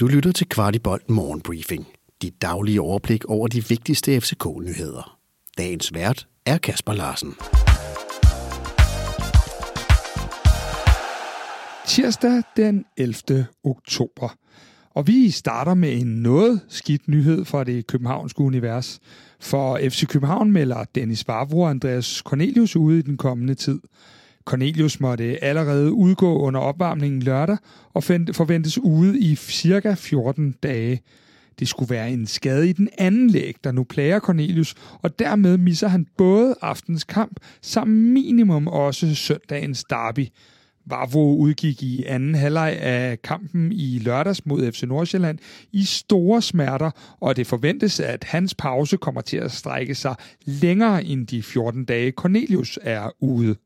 Du lytter til Kvartibolt Morgenbriefing. Dit daglige overblik over de vigtigste FCK-nyheder. Dagens vært er Kasper Larsen. Tirsdag den 11. oktober. Og vi starter med en noget skidt nyhed fra det københavnske univers. For FC København melder Dennis Vavro og Andreas Cornelius ude i den kommende tid. Cornelius måtte allerede udgå under opvarmningen lørdag og forventes ude i cirka 14 dage. Det skulle være en skade i den anden læg, der nu plager Cornelius, og dermed misser han både aftens kamp, samt minimum også søndagens derby. Vavro udgik i anden halvleg af kampen i lørdags mod FC Nordsjælland i store smerter, og det forventes, at hans pause kommer til at strække sig længere end de 14 dage Cornelius er ude.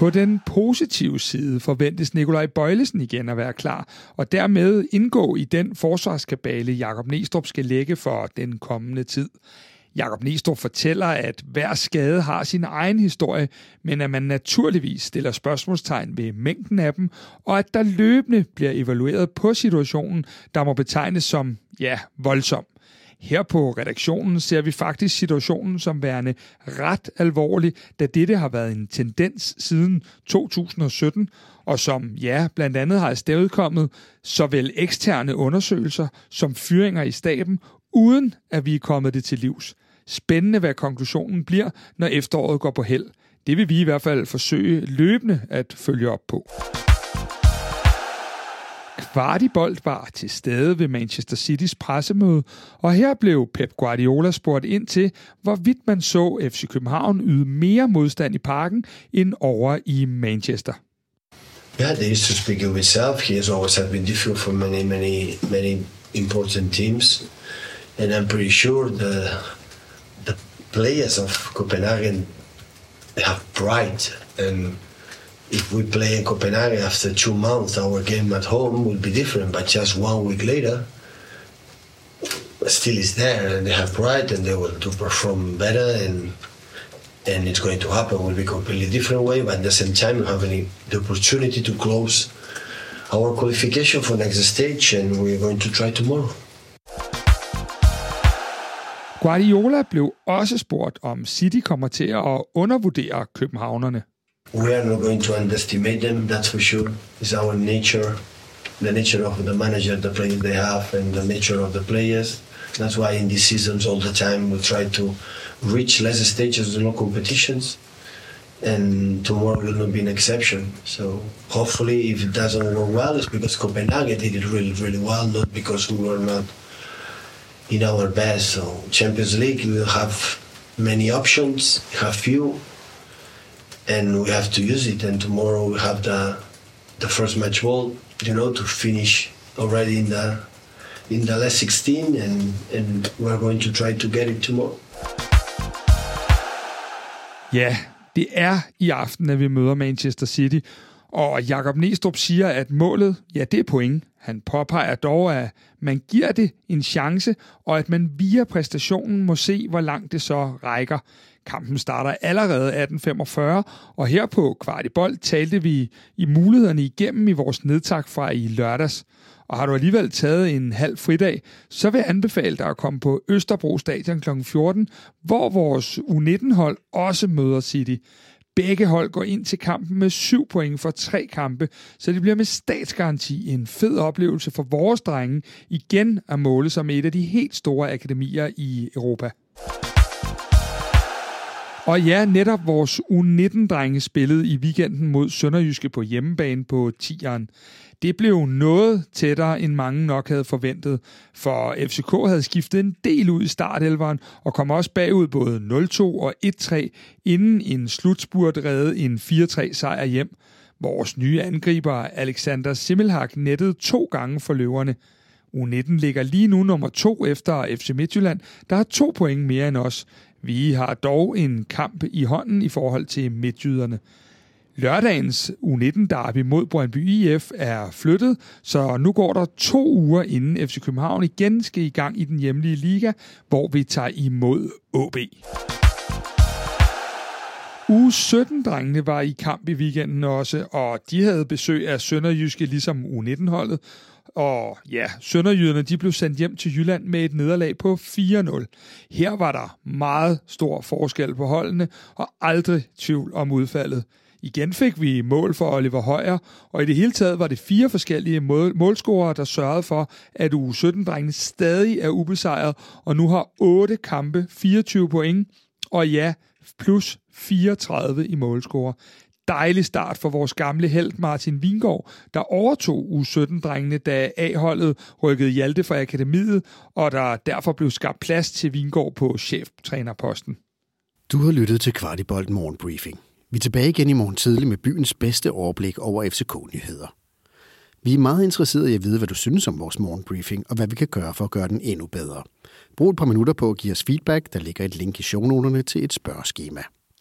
På den positive side forventes Nikolaj Bøjlesen igen at være klar, og dermed indgå i den forsvarskabale, Jakob Nestrup skal lægge for den kommende tid. Jakob Næstrup fortæller, at hver skade har sin egen historie, men at man naturligvis stiller spørgsmålstegn ved mængden af dem, og at der løbende bliver evalueret på situationen, der må betegnes som, ja, voldsom. Her på redaktionen ser vi faktisk situationen som værende ret alvorlig, da dette har været en tendens siden 2017, og som ja, blandt andet har stævdkommet såvel eksterne undersøgelser som fyringer i staben, uden at vi er kommet det til livs. Spændende, hvad konklusionen bliver, når efteråret går på held. Det vil vi i hvert fald forsøge løbende at følge op på. Kvartibolt var til stede ved Manchester Citys pressemøde, og her blev Pep Guardiola spurgt ind til, hvorvidt man så FC København yde mere modstand i parken end over i Manchester. Yeah, they used to speak of itself. He has always had been difficult for many, many, many important teams, and I'm pretty sure the the players of Copenhagen have pride and if we play in Copenhagen after two months, our game at home will be different. But just one week later, still is there, and they have pride, and they will to perform better, and and it's going to happen. Will be completely different way, but at the same time, we have any, the opportunity to close our qualification for next stage, and we're going to try tomorrow. Guardiola blev også spurgt, om City kommer til at undervurdere københavnerne. We are not going to underestimate them. That's for sure. It's our nature, the nature of the manager, the players they have, and the nature of the players. That's why in these seasons, all the time, we try to reach lesser stages in all competitions. And tomorrow will not be an exception. So hopefully, if it doesn't work well, it's because Copenhagen did it really, really well, not because we were not in our best. So Champions League, we have many options, have few, and we have to use it. And tomorrow we have the the first match ball, you know, to finish already in the in the last 16, and and we're going to try to get it tomorrow. Ja, det er i aften, at vi møder Manchester City, og Jakob Nestrup siger, at målet, ja, det er point. Han påpeger dog, at man giver det en chance, og at man via præstationen må se, hvor langt det så rækker. Kampen starter allerede 1845, og her på Kvartibold talte vi i mulighederne igennem i vores nedtak fra i lørdags. Og har du alligevel taget en halv fridag, så vil jeg anbefale dig at komme på Østerbro Stadion kl. 14, hvor vores U19-hold også møder City. Begge hold går ind til kampen med syv point for tre kampe, så det bliver med statsgaranti en fed oplevelse for vores drenge igen at måle som et af de helt store akademier i Europa. Og ja, netop vores U19-drenge spillede i weekenden mod Sønderjyske på hjemmebane på 10'eren. Det blev noget tættere, end mange nok havde forventet, for FCK havde skiftet en del ud i startelveren og kom også bagud både 0-2 og 1-3, inden en slutspurt redde en 4-3 sejr hjem. Vores nye angriber Alexander Simmelhak nettede to gange for løverne. U19 ligger lige nu nummer to efter FC Midtjylland, der har to point mere end os. Vi har dog en kamp i hånden i forhold til midtjyderne. Lørdagens U19-derby mod Brøndby IF er flyttet, så nu går der to uger inden FC København igen skal i gang i den hjemlige liga, hvor vi tager imod AB. Uge 17-drengene var i kamp i weekenden også, og de havde besøg af Sønderjyske ligesom U19-holdet. Og ja, Sønderjyderne de blev sendt hjem til Jylland med et nederlag på 4-0. Her var der meget stor forskel på holdene, og aldrig tvivl om udfaldet. Igen fik vi mål for Oliver Højer, og i det hele taget var det fire forskellige mål- målscorere, der sørgede for, at U17-drengene stadig er ubesejret, og nu har 8 kampe, 24 point, og ja, plus 34 i målscorer. Dejlig start for vores gamle held Martin Vingård, der overtog U17-drengene, da A-holdet rykkede Hjalte fra akademiet, og der derfor blev skabt plads til Vingård på cheftrænerposten. Du har lyttet til Kvartibolt Morgenbriefing. Vi er tilbage igen i morgen tidlig med byens bedste overblik over FCK-nyheder. Vi er meget interesserede i at vide, hvad du synes om vores morgenbriefing, og hvad vi kan gøre for at gøre den endnu bedre. Brug et par minutter på at give os feedback. Der ligger et link i shownoterne til et spørgeskema.